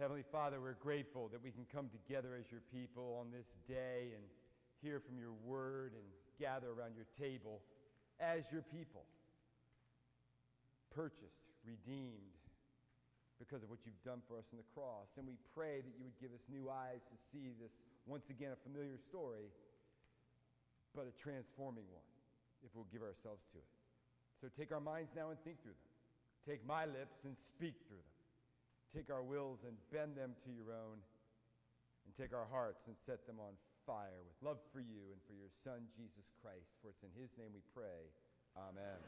Heavenly Father, we're grateful that we can come together as your people on this day and hear from your word and gather around your table as your people. Purchased, redeemed because of what you've done for us on the cross. And we pray that you would give us new eyes to see this, once again, a familiar story, but a transforming one if we'll give ourselves to it. So take our minds now and think through them. Take my lips and speak through them. Take our wills and bend them to your own. And take our hearts and set them on fire with love for you and for your Son, Jesus Christ. For it's in his name we pray. Amen.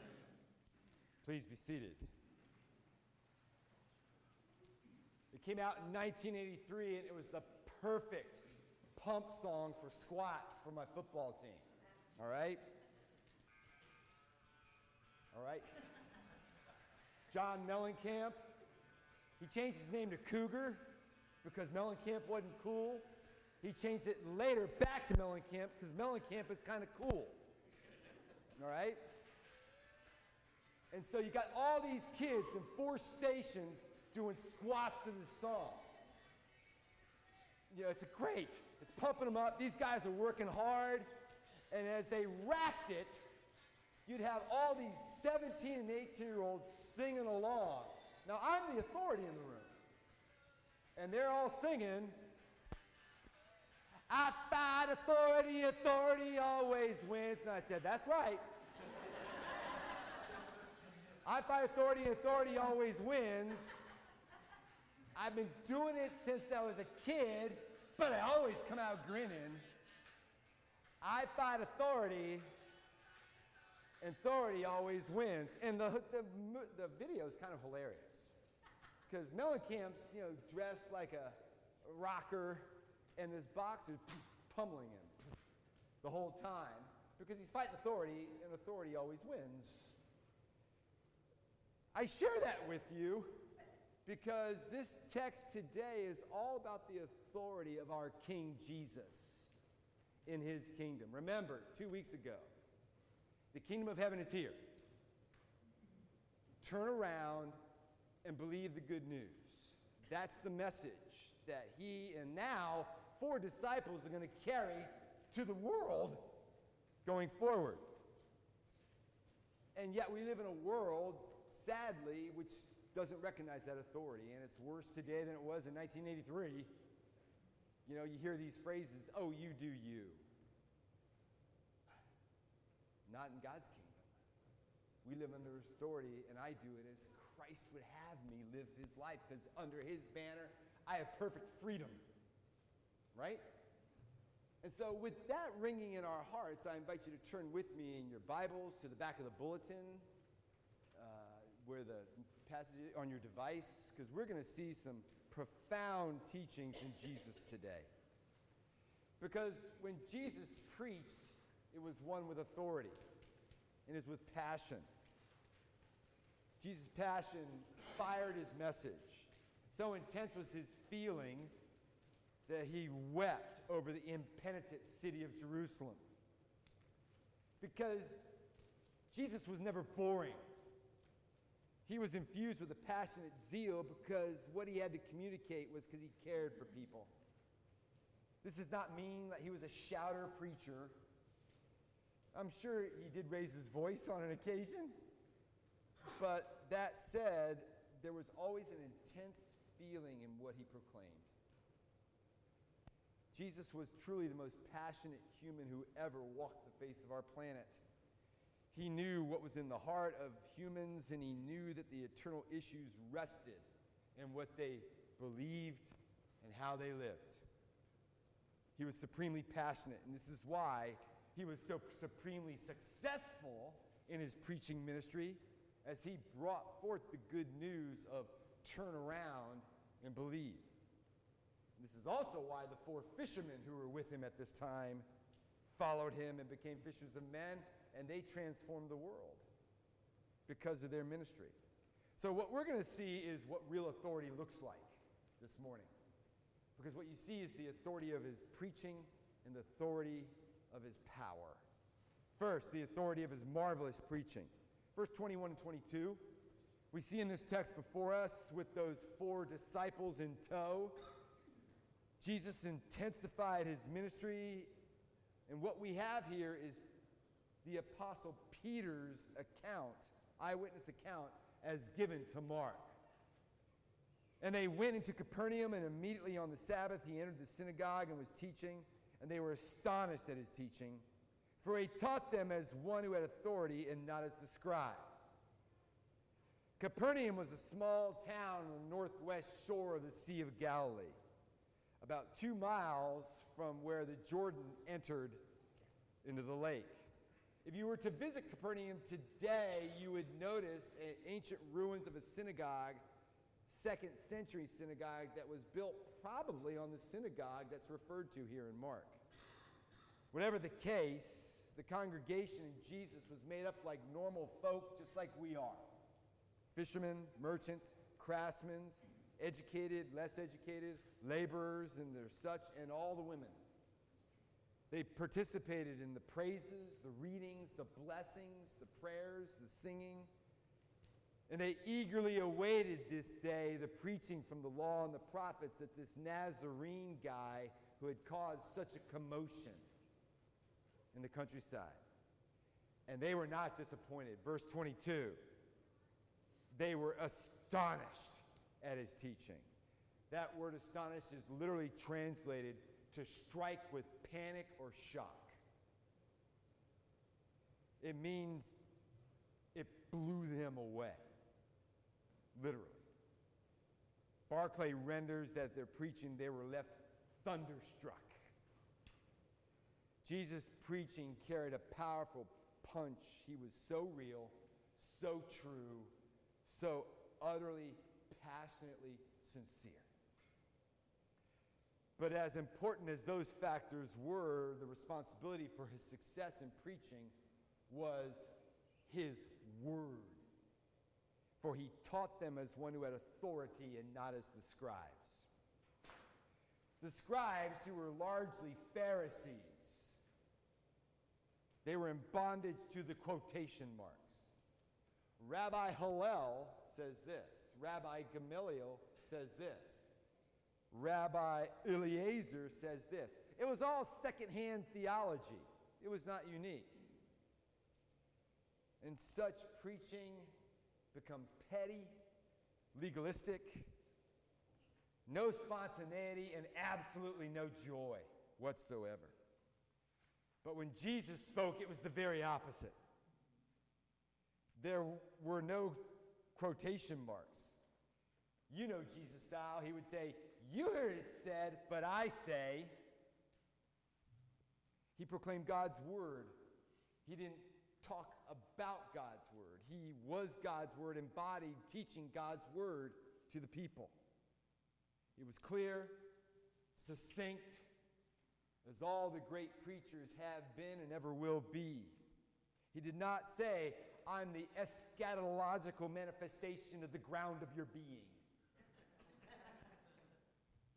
Please be seated. It came out in 1983 and it was the perfect pump song for squats for my football team. All right? All right? John Mellencamp, he changed his name to Cougar because Mellencamp wasn't cool. He changed it later back to Mellencamp because Mellencamp is kind of cool. All right? And so you got all these kids in four stations doing squats to this song. You know, it's great. It's pumping them up. These guys are working hard. And as they racked it, you'd have all these 17 and 18 year olds singing along. Now, I'm the authority in the room. And they're all singing, I fight authority, authority always wins. And I said, That's right. I fight authority, authority always wins. I've been doing it since I was a kid, but I always come out grinning. I fight authority, and authority always wins. And the, the, the video is kind of hilarious because Mellencamp's, you know, dressed like a rocker, and this boxer is pummeling him the whole time because he's fighting authority, and authority always wins. I share that with you because this text today is all about the authority of our King Jesus in his kingdom. Remember, two weeks ago, the kingdom of heaven is here. Turn around and believe the good news. That's the message that he and now four disciples are going to carry to the world going forward. And yet we live in a world, sadly, which doesn't recognize that authority. And it's worse today than it was in 1983. You know, you hear these phrases, oh, you do you. Not in God's kingdom. We live under authority, and I do it as Christ would have me live his life, because under his banner, I have perfect freedom. Right? And so, with that ringing in our hearts, I invite you to turn with me in your Bibles to the back of the bulletin, uh, where the passage on your device, because we're going to see some profound teachings in Jesus today. Because when Jesus preached, it was one with authority and is with passion. Jesus' passion fired his message. So intense was his feeling that he wept over the impenitent city of Jerusalem. Because Jesus was never boring. He was infused with a passionate zeal because what he had to communicate was because he cared for people. This does not mean that he was a shouter preacher. I'm sure he did raise his voice on an occasion. But that said, there was always an intense feeling in what he proclaimed. Jesus was truly the most passionate human who ever walked the face of our planet. He knew what was in the heart of humans, and he knew that the eternal issues rested in what they believed and how they lived. He was supremely passionate, and this is why he was so supremely successful in his preaching ministry as he brought forth the good news of turn around and believe. This is also why the four fishermen who were with him at this time followed him and became fishers of men, and they transformed the world because of their ministry. So, what we're going to see is what real authority looks like this morning. Because what you see is the authority of his preaching and the authority of his power. First, the authority of his marvelous preaching. Verse 21 and 22 We see in this text before us with those four disciples in tow, Jesus intensified his ministry, and what we have here is the Apostle Peter's account, eyewitness account, as given to Mark. And they went into Capernaum, and immediately on the Sabbath he entered the synagogue and was teaching, and they were astonished at his teaching, for he taught them as one who had authority and not as the scribes. Capernaum was a small town on the northwest shore of the Sea of Galilee, about two miles from where the Jordan entered into the lake. If you were to visit Capernaum today, you would notice ancient ruins of a synagogue, second century synagogue, that was built probably on the synagogue that's referred to here in Mark. Whatever the case, the congregation in Jesus was made up like normal folk, just like we are fishermen, merchants, craftsmen, educated, less educated, laborers, and there's such, and all the women. They participated in the praises, the readings, the blessings, the prayers, the singing. And they eagerly awaited this day the preaching from the law and the prophets that this Nazarene guy who had caused such a commotion in the countryside. And they were not disappointed. Verse 22 they were astonished at his teaching. That word astonished is literally translated to strike with panic or shock. It means it blew them away, literally. Barclay renders that they're preaching, they were left thunderstruck. Jesus' preaching carried a powerful punch. He was so real, so true, so utterly, passionately sincere. But as important as those factors were, the responsibility for his success in preaching was his word. For he taught them as one who had authority and not as the scribes. The scribes, who were largely Pharisees, they were in bondage to the quotation marks. Rabbi Hillel says this. Rabbi Gamaliel says this. Rabbi Eliezer says this. It was all secondhand theology, it was not unique. And such preaching becomes petty, legalistic, no spontaneity, and absolutely no joy whatsoever. But when Jesus spoke, it was the very opposite. There were no quotation marks. You know Jesus style. He would say, You heard it said, but I say. He proclaimed God's word. He didn't talk about God's word. He was God's word embodied, teaching God's word to the people. It was clear, succinct, as all the great preachers have been and ever will be. He did not say, I'm the eschatological manifestation of the ground of your being.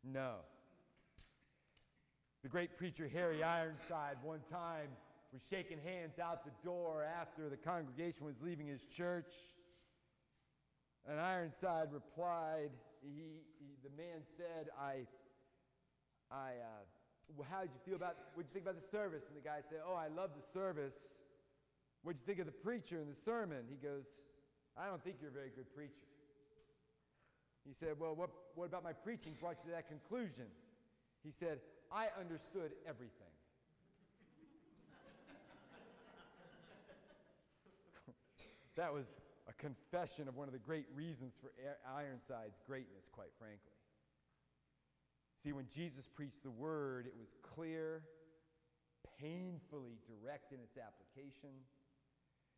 no. The great preacher Harry Ironside one time was shaking hands out the door after the congregation was leaving his church. And Ironside replied, he, he the man said, I, I, uh, how did you feel about, what did you think about the service? And the guy said, oh, I love the service. What'd you think of the preacher and the sermon? He goes, I don't think you're a very good preacher. He said, Well, what, what about my preaching brought you to that conclusion? He said, I understood everything. that was a confession of one of the great reasons for Ironside's greatness, quite frankly. See, when Jesus preached the word, it was clear, painfully direct in its application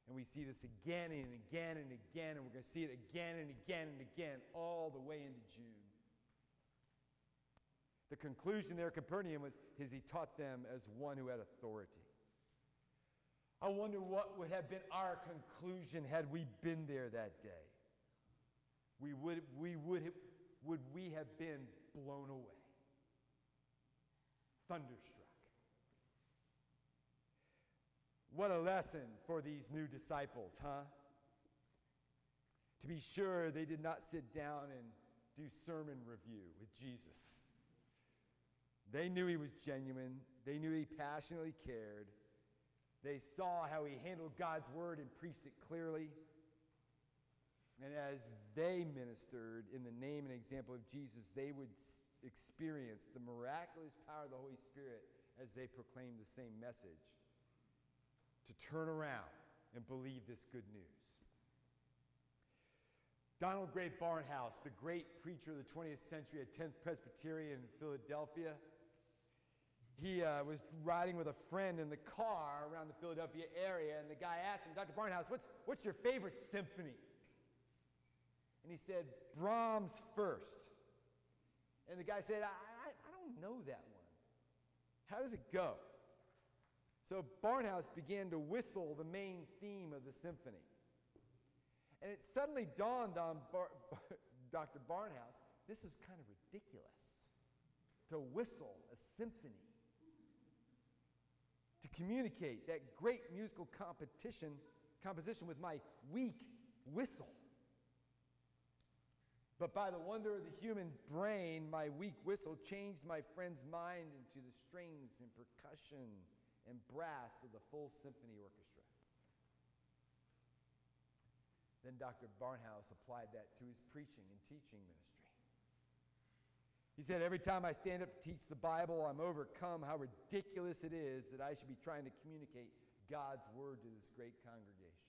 and we see this again and again and again, and we're going to see it again and again and again all the way into June. The conclusion there, Capernaum, was his he taught them as one who had authority. I wonder what would have been our conclusion had we been there that day. We would, we would, would we have been blown away, thunderstruck. What a lesson for these new disciples, huh? To be sure, they did not sit down and do sermon review with Jesus. They knew he was genuine, they knew he passionately cared. They saw how he handled God's word and preached it clearly. And as they ministered in the name and example of Jesus, they would experience the miraculous power of the Holy Spirit as they proclaimed the same message to turn around and believe this good news. Donald Grey Barnhouse, the great preacher of the 20th century at 10th Presbyterian in Philadelphia, he uh, was riding with a friend in the car around the Philadelphia area, and the guy asked him, Dr. Barnhouse, what's, what's your favorite symphony? And he said, Brahms first. And the guy said, I, I, I don't know that one. How does it go? So Barnhouse began to whistle the main theme of the symphony. And it suddenly dawned on Bar- Dr. Barnhouse this is kind of ridiculous to whistle a symphony, to communicate that great musical competition, composition with my weak whistle. But by the wonder of the human brain, my weak whistle changed my friend's mind into the strings and percussion and brass of the full symphony orchestra. Then Dr. Barnhouse applied that to his preaching and teaching ministry. He said, Every time I stand up to teach the Bible, I'm overcome how ridiculous it is that I should be trying to communicate God's word to this great congregation.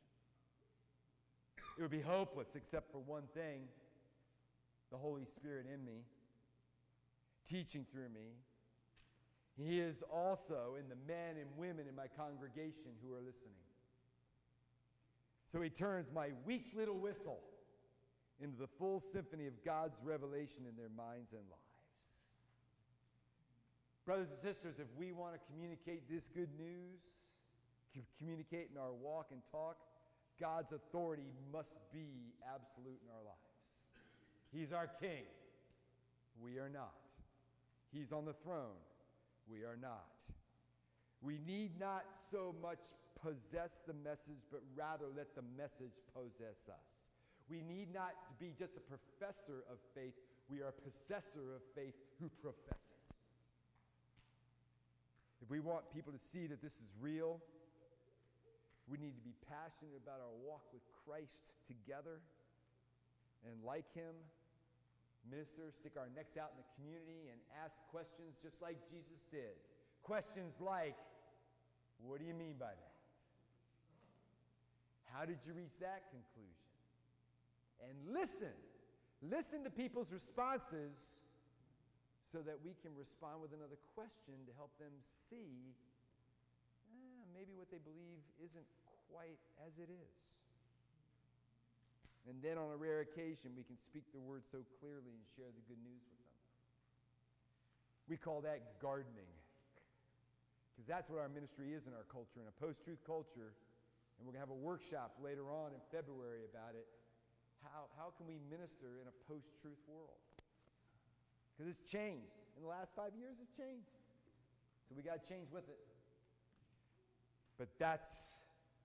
It would be hopeless except for one thing the Holy Spirit in me, teaching through me. He is also in the men and women in my congregation who are listening. So he turns my weak little whistle into the full symphony of God's revelation in their minds and lives. Brothers and sisters, if we want to communicate this good news, communicate in our walk and talk, God's authority must be absolute in our lives. He's our king. We are not. He's on the throne. We are not. We need not so much possess the message, but rather let the message possess us. We need not be just a professor of faith, we are a possessor of faith who profess it. If we want people to see that this is real, we need to be passionate about our walk with Christ together and like Him, minister, stick our necks out in the community and ask questions just like Jesus did. Questions like, What do you mean by that? How did you reach that conclusion? And listen. Listen to people's responses so that we can respond with another question to help them see eh, maybe what they believe isn't quite as it is. And then on a rare occasion, we can speak the word so clearly and share the good news with them. We call that gardening. Because that's what our ministry is in our culture. In a post truth culture, and we're going to have a workshop later on in February about it. How, how can we minister in a post truth world? Because it's changed. In the last five years, it's changed. So we got to change with it. But that's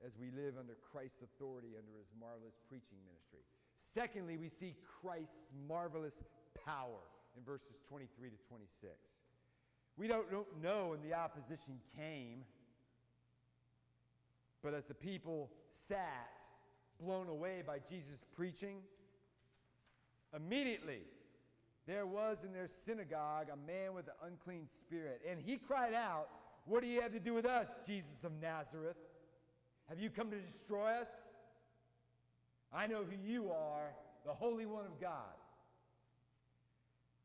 as we live under Christ's authority, under his marvelous preaching ministry. Secondly, we see Christ's marvelous power in verses 23 to 26. We don't, don't know when the opposition came but as the people sat, blown away by Jesus' preaching, immediately there was in their synagogue a man with an unclean spirit. And he cried out, What do you have to do with us, Jesus of Nazareth? Have you come to destroy us? I know who you are, the Holy One of God.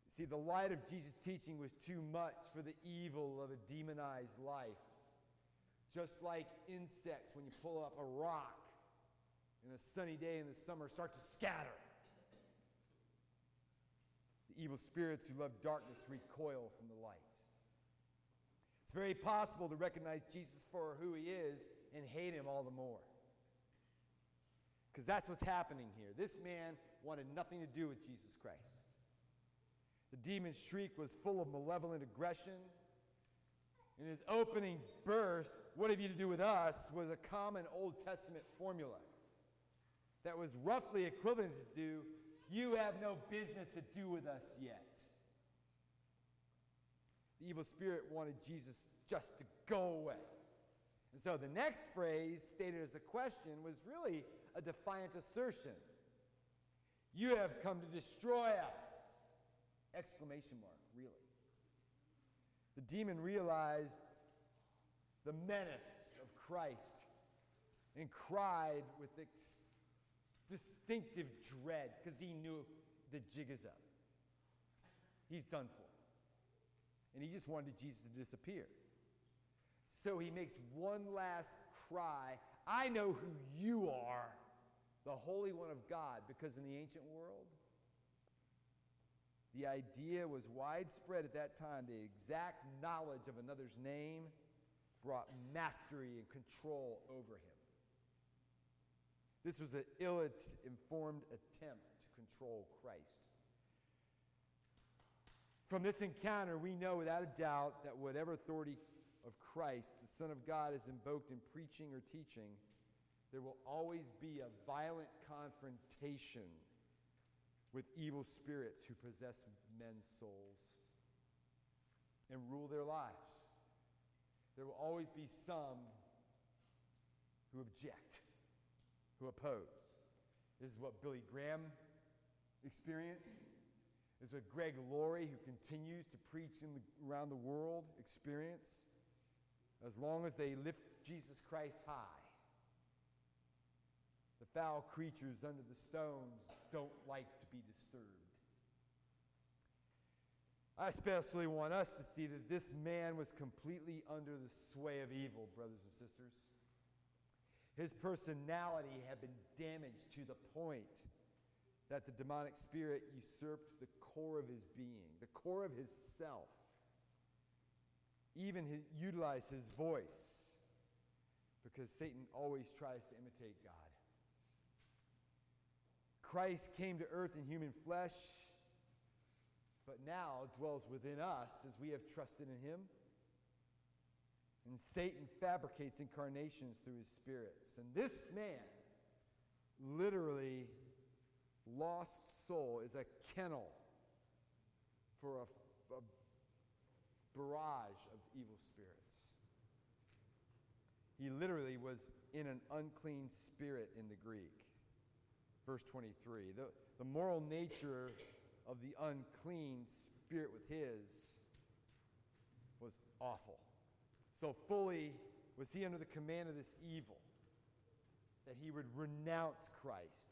See, the light of Jesus' teaching was too much for the evil of a demonized life. Just like insects, when you pull up a rock in a sunny day in the summer, start to scatter. The evil spirits who love darkness recoil from the light. It's very possible to recognize Jesus for who he is and hate him all the more. Because that's what's happening here. This man wanted nothing to do with Jesus Christ. The demon's shriek was full of malevolent aggression in his opening burst, what have you to do with us, was a common Old Testament formula. that was roughly equivalent to do, You have no business to do with us yet. The evil spirit wanted Jesus just to go away. And so the next phrase, stated as a question, was really a defiant assertion. You have come to destroy us! Exclamation mark, really. The demon realized the menace of Christ and cried with ex- distinctive dread because he knew the jig is up. He's done for. And he just wanted Jesus to disappear. So he makes one last cry I know who you are, the Holy One of God, because in the ancient world, the idea was widespread at that time. The exact knowledge of another's name brought mastery and control over him. This was an ill informed attempt to control Christ. From this encounter, we know without a doubt that whatever authority of Christ, the Son of God, is invoked in preaching or teaching, there will always be a violent confrontation with evil spirits who possess men's souls and rule their lives. There will always be some who object, who oppose. This is what Billy Graham experienced. This is what Greg Laurie, who continues to preach the, around the world, experience. As long as they lift Jesus Christ high, the foul creatures under the stones don't like to be disturbed. I especially want us to see that this man was completely under the sway of evil, brothers and sisters. His personality had been damaged to the point that the demonic spirit usurped the core of his being, the core of his self, even his, utilized his voice, because Satan always tries to imitate God. Christ came to earth in human flesh, but now dwells within us as we have trusted in him. And Satan fabricates incarnations through his spirits. And this man, literally, lost soul, is a kennel for a barrage of evil spirits. He literally was in an unclean spirit in the Greek. Verse 23. The, the moral nature of the unclean spirit with his was awful. So fully was he under the command of this evil that he would renounce Christ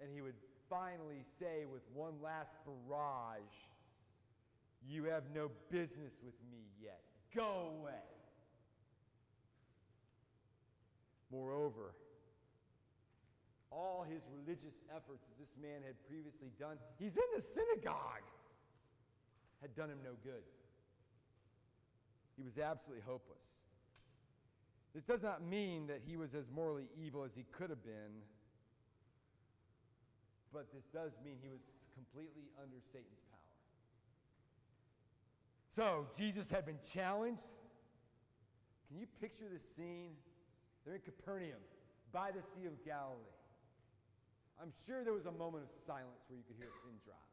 and he would finally say with one last barrage, You have no business with me yet. Go away. Moreover, all his religious efforts that this man had previously done, he's in the synagogue, had done him no good. He was absolutely hopeless. This does not mean that he was as morally evil as he could have been, but this does mean he was completely under Satan's power. So, Jesus had been challenged. Can you picture this scene? They're in Capernaum by the Sea of Galilee. I'm sure there was a moment of silence where you could hear a pin drop.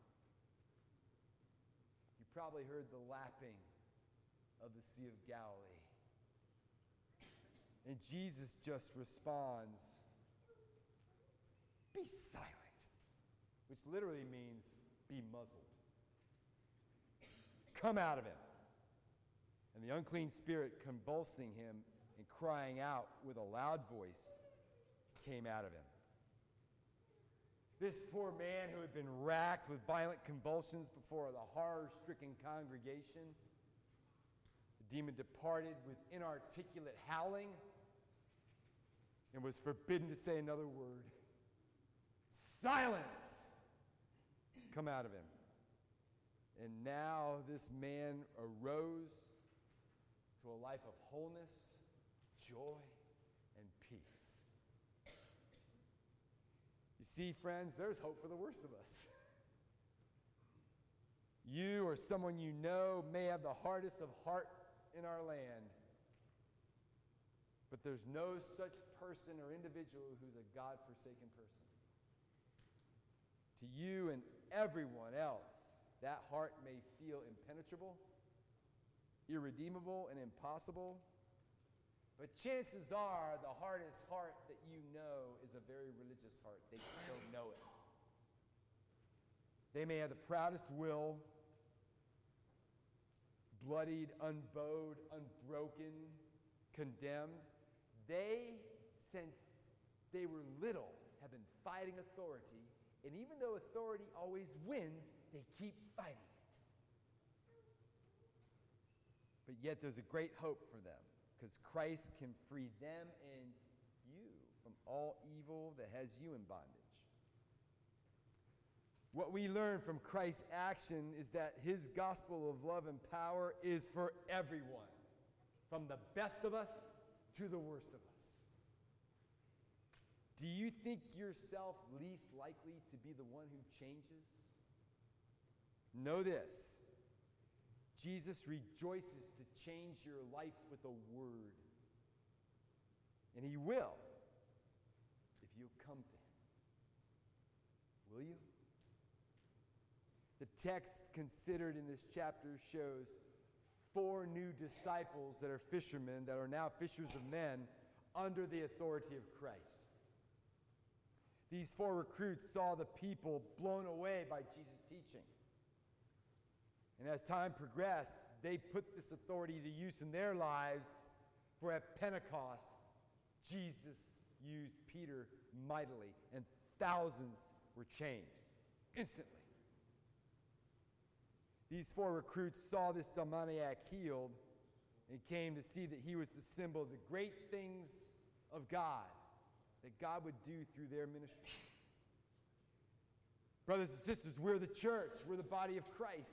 You probably heard the lapping of the Sea of Galilee. And Jesus just responds, Be silent, which literally means be muzzled. Come out of him. And the unclean spirit, convulsing him and crying out with a loud voice, came out of him. This poor man who had been racked with violent convulsions before the horror stricken congregation, the demon departed with inarticulate howling and was forbidden to say another word. Silence! Come out of him. And now this man arose to a life of wholeness, joy, and peace. You see, friends, there's hope for the worst of us. You or someone you know may have the hardest of heart in our land, but there's no such person or individual who's a God forsaken person. To you and everyone else, that heart may feel impenetrable, irredeemable, and impossible. But chances are the hardest heart that you know is a very religious heart. They just don't know it. They may have the proudest will, bloodied, unbowed, unbroken, condemned. They, since they were little, have been fighting authority. And even though authority always wins, they keep fighting it. But yet there's a great hope for them because Christ can free them and you from all evil that has you in bondage. What we learn from Christ's action is that his gospel of love and power is for everyone, from the best of us to the worst of us. Do you think yourself least likely to be the one who changes? Know this Jesus rejoices to change your life with a word. And he will if you come to him. Will you? The text considered in this chapter shows four new disciples that are fishermen, that are now fishers of men, under the authority of Christ. These four recruits saw the people blown away by Jesus' teaching. And as time progressed, they put this authority to use in their lives, for at Pentecost, Jesus used Peter mightily, and thousands were changed instantly. These four recruits saw this demoniac healed and came to see that he was the symbol of the great things of God that God would do through their ministry. Brothers and sisters, we're the church, we're the body of Christ,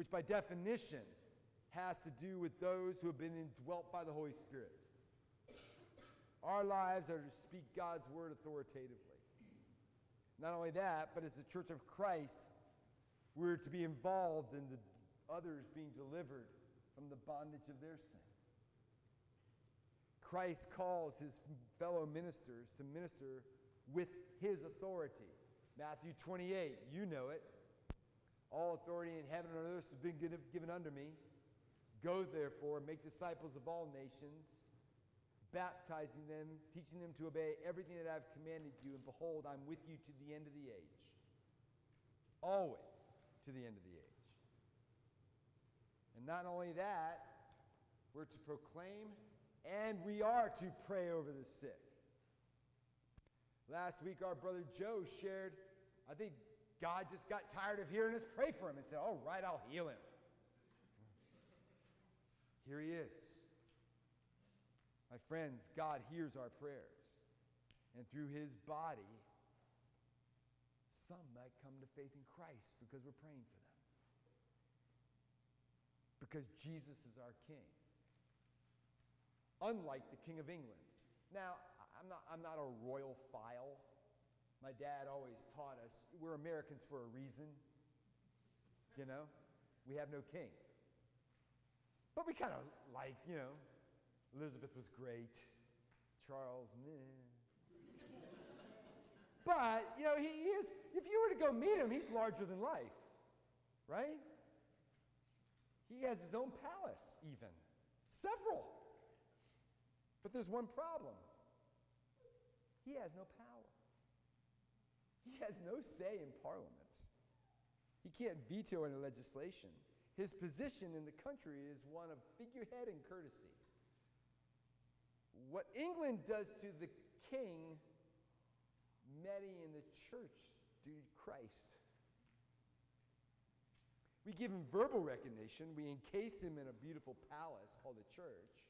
which by definition has to do with those who have been indwelt by the Holy Spirit. Our lives are to speak God's word authoritatively. Not only that, but as the church of Christ, we're to be involved in the others being delivered from the bondage of their sin. Christ calls his fellow ministers to minister with his authority. Matthew 28, you know it. All authority in heaven and on earth has been given under me. Go therefore, make disciples of all nations, baptizing them, teaching them to obey everything that I've commanded you, and behold, I'm with you to the end of the age. Always to the end of the age. And not only that, we're to proclaim and we are to pray over the sick. Last week, our brother Joe shared, I think God just got tired of hearing us pray for him and said, All right, I'll heal him. Here he is. My friends, God hears our prayers. And through his body, some might come to faith in Christ because we're praying for them. Because Jesus is our King. Unlike the King of England. Now, I'm not, I'm not a royal file. My dad always taught us we're Americans for a reason. You know, we have no king. But we kind of like, you know, Elizabeth was great. Charles, meh. But, you know, he is, if you were to go meet him, he's larger than life, right? He has his own palace, even. Several. But there's one problem he has no power, he has no say in Parliament. He can't veto any legislation. His position in the country is one of figurehead and courtesy. What England does to the king many in the church do to Christ. We give him verbal recognition. We encase him in a beautiful palace called the church.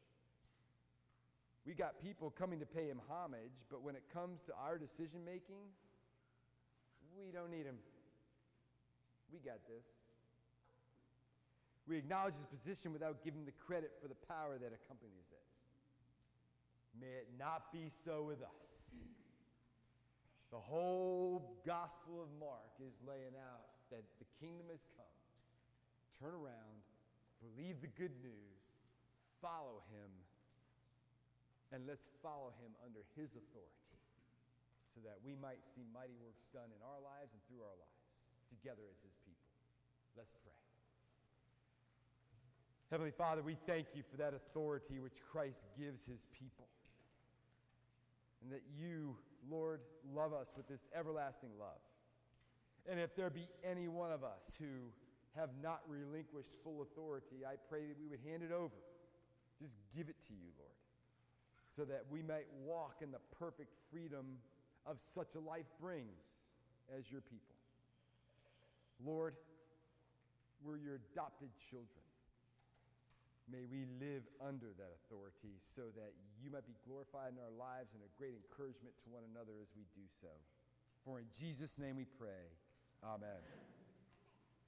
We got people coming to pay him homage, but when it comes to our decision making, we don't need him. We got this. We acknowledge his position without giving the credit for the power that accompanies it. May it not be so with us. The whole Gospel of Mark is laying out that the kingdom has come. Turn around, believe the good news, follow him, And let's follow him under his authority so that we might see mighty works done in our lives and through our lives together as his people. Let's pray. Heavenly Father, we thank you for that authority which Christ gives his people. And that you, Lord, love us with this everlasting love. And if there be any one of us who have not relinquished full authority, I pray that we would hand it over. Just give it to you, Lord, so that we might walk in the perfect freedom of such a life brings as your people. Lord, we're your adopted children. May we live under that authority so that you might be glorified in our lives and a great encouragement to one another as we do so. For in Jesus' name we pray. Amen.